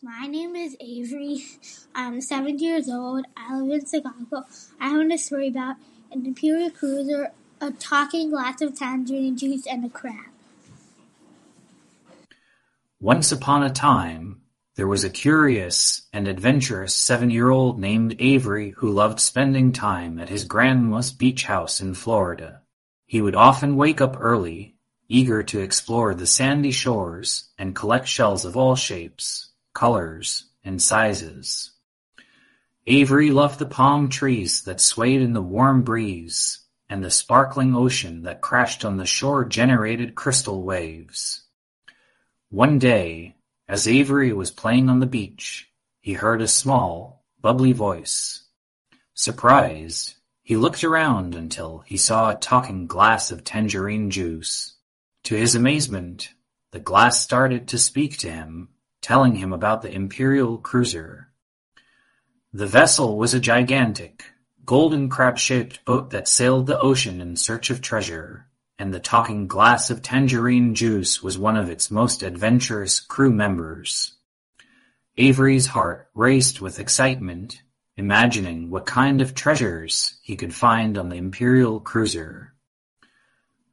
My name is Avery. I'm seven years old. I live in Chicago. I have a story about an Imperial cruiser, a talking glass of tangerine juice, and a crab. Once upon a time, there was a curious and adventurous seven-year-old named Avery who loved spending time at his grandma's beach house in Florida. He would often wake up early, eager to explore the sandy shores and collect shells of all shapes, colors, and sizes. Avery loved the palm trees that swayed in the warm breeze and the sparkling ocean that crashed on the shore-generated crystal waves. One day, as Avery was playing on the beach, he heard a small, bubbly voice. Surprised, he looked around until he saw a talking glass of tangerine juice. To his amazement, the glass started to speak to him, telling him about the Imperial cruiser. The vessel was a gigantic, golden crab-shaped boat that sailed the ocean in search of treasure and the talking glass of tangerine juice was one of its most adventurous crew members. Avery's heart raced with excitement, imagining what kind of treasures he could find on the Imperial cruiser.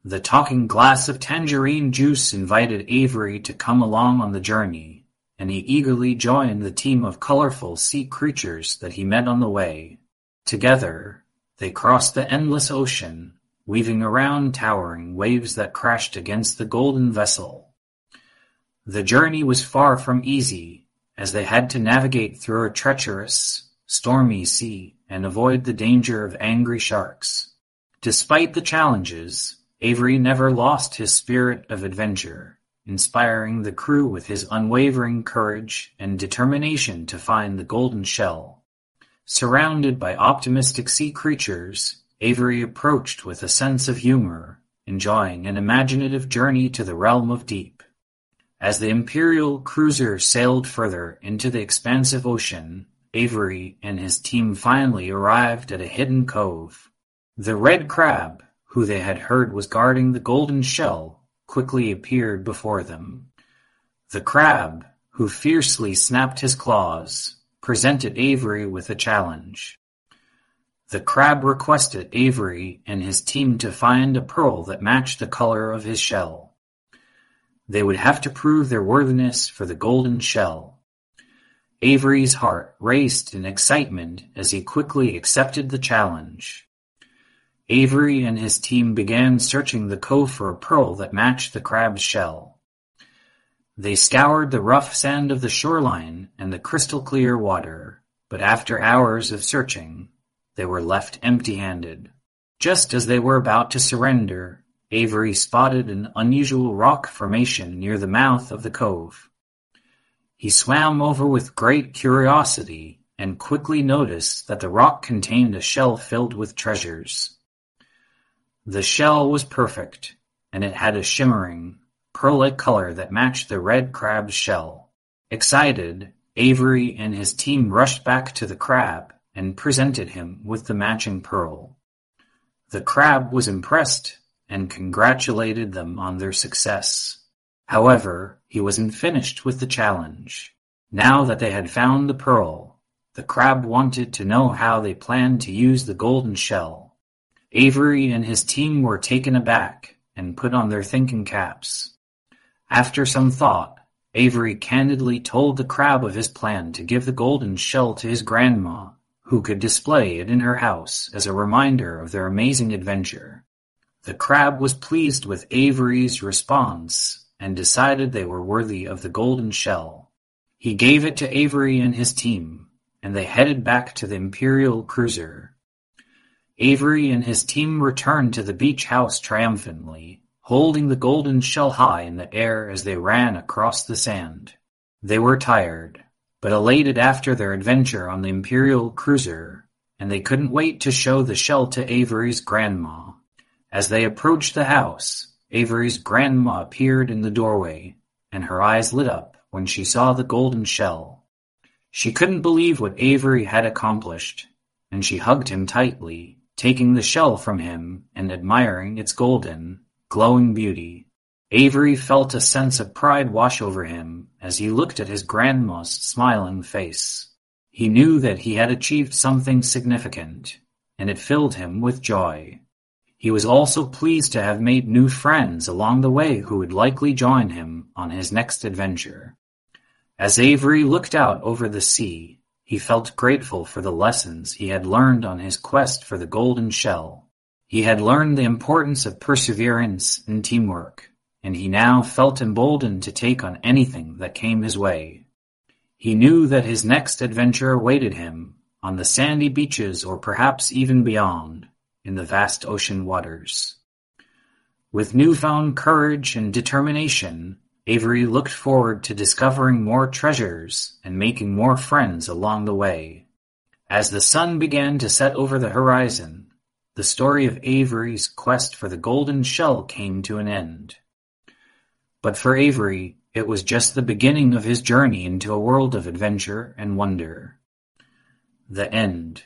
The talking glass of tangerine juice invited Avery to come along on the journey, and he eagerly joined the team of colorful sea creatures that he met on the way. Together, they crossed the endless ocean weaving around towering waves that crashed against the golden vessel. The journey was far from easy, as they had to navigate through a treacherous, stormy sea and avoid the danger of angry sharks. Despite the challenges, Avery never lost his spirit of adventure, inspiring the crew with his unwavering courage and determination to find the golden shell. Surrounded by optimistic sea creatures, Avery approached with a sense of humor, enjoying an imaginative journey to the realm of deep. As the Imperial cruiser sailed further into the expansive ocean, Avery and his team finally arrived at a hidden cove. The red crab, who they had heard was guarding the golden shell, quickly appeared before them. The crab, who fiercely snapped his claws, presented Avery with a challenge. The crab requested Avery and his team to find a pearl that matched the color of his shell. They would have to prove their worthiness for the golden shell. Avery's heart raced in excitement as he quickly accepted the challenge. Avery and his team began searching the cove for a pearl that matched the crab's shell. They scoured the rough sand of the shoreline and the crystal clear water, but after hours of searching, they were left empty-handed. Just as they were about to surrender, Avery spotted an unusual rock formation near the mouth of the cove. He swam over with great curiosity and quickly noticed that the rock contained a shell filled with treasures. The shell was perfect, and it had a shimmering, pearl-like color that matched the red crab's shell. Excited, Avery and his team rushed back to the crab and presented him with the matching pearl. The crab was impressed and congratulated them on their success. However, he wasn't finished with the challenge. Now that they had found the pearl, the crab wanted to know how they planned to use the golden shell. Avery and his team were taken aback and put on their thinking caps. After some thought, Avery candidly told the crab of his plan to give the golden shell to his grandma who could display it in her house as a reminder of their amazing adventure. The crab was pleased with Avery's response and decided they were worthy of the golden shell. He gave it to Avery and his team, and they headed back to the Imperial cruiser. Avery and his team returned to the beach house triumphantly, holding the golden shell high in the air as they ran across the sand. They were tired, but elated after their adventure on the Imperial cruiser, and they couldn't wait to show the shell to Avery's grandma. As they approached the house, Avery's grandma appeared in the doorway, and her eyes lit up when she saw the golden shell. She couldn't believe what Avery had accomplished, and she hugged him tightly, taking the shell from him and admiring its golden, glowing beauty. Avery felt a sense of pride wash over him as he looked at his grandma's smiling face. He knew that he had achieved something significant, and it filled him with joy. He was also pleased to have made new friends along the way who would likely join him on his next adventure. As Avery looked out over the sea, he felt grateful for the lessons he had learned on his quest for the golden shell. He had learned the importance of perseverance and teamwork, and he now felt emboldened to take on anything that came his way. He knew that his next adventure awaited him on the sandy beaches or perhaps even beyond in the vast ocean waters. With newfound courage and determination, Avery looked forward to discovering more treasures and making more friends along the way. As the sun began to set over the horizon, the story of Avery's quest for the golden shell came to an end. But for Avery, it was just the beginning of his journey into a world of adventure and wonder. The End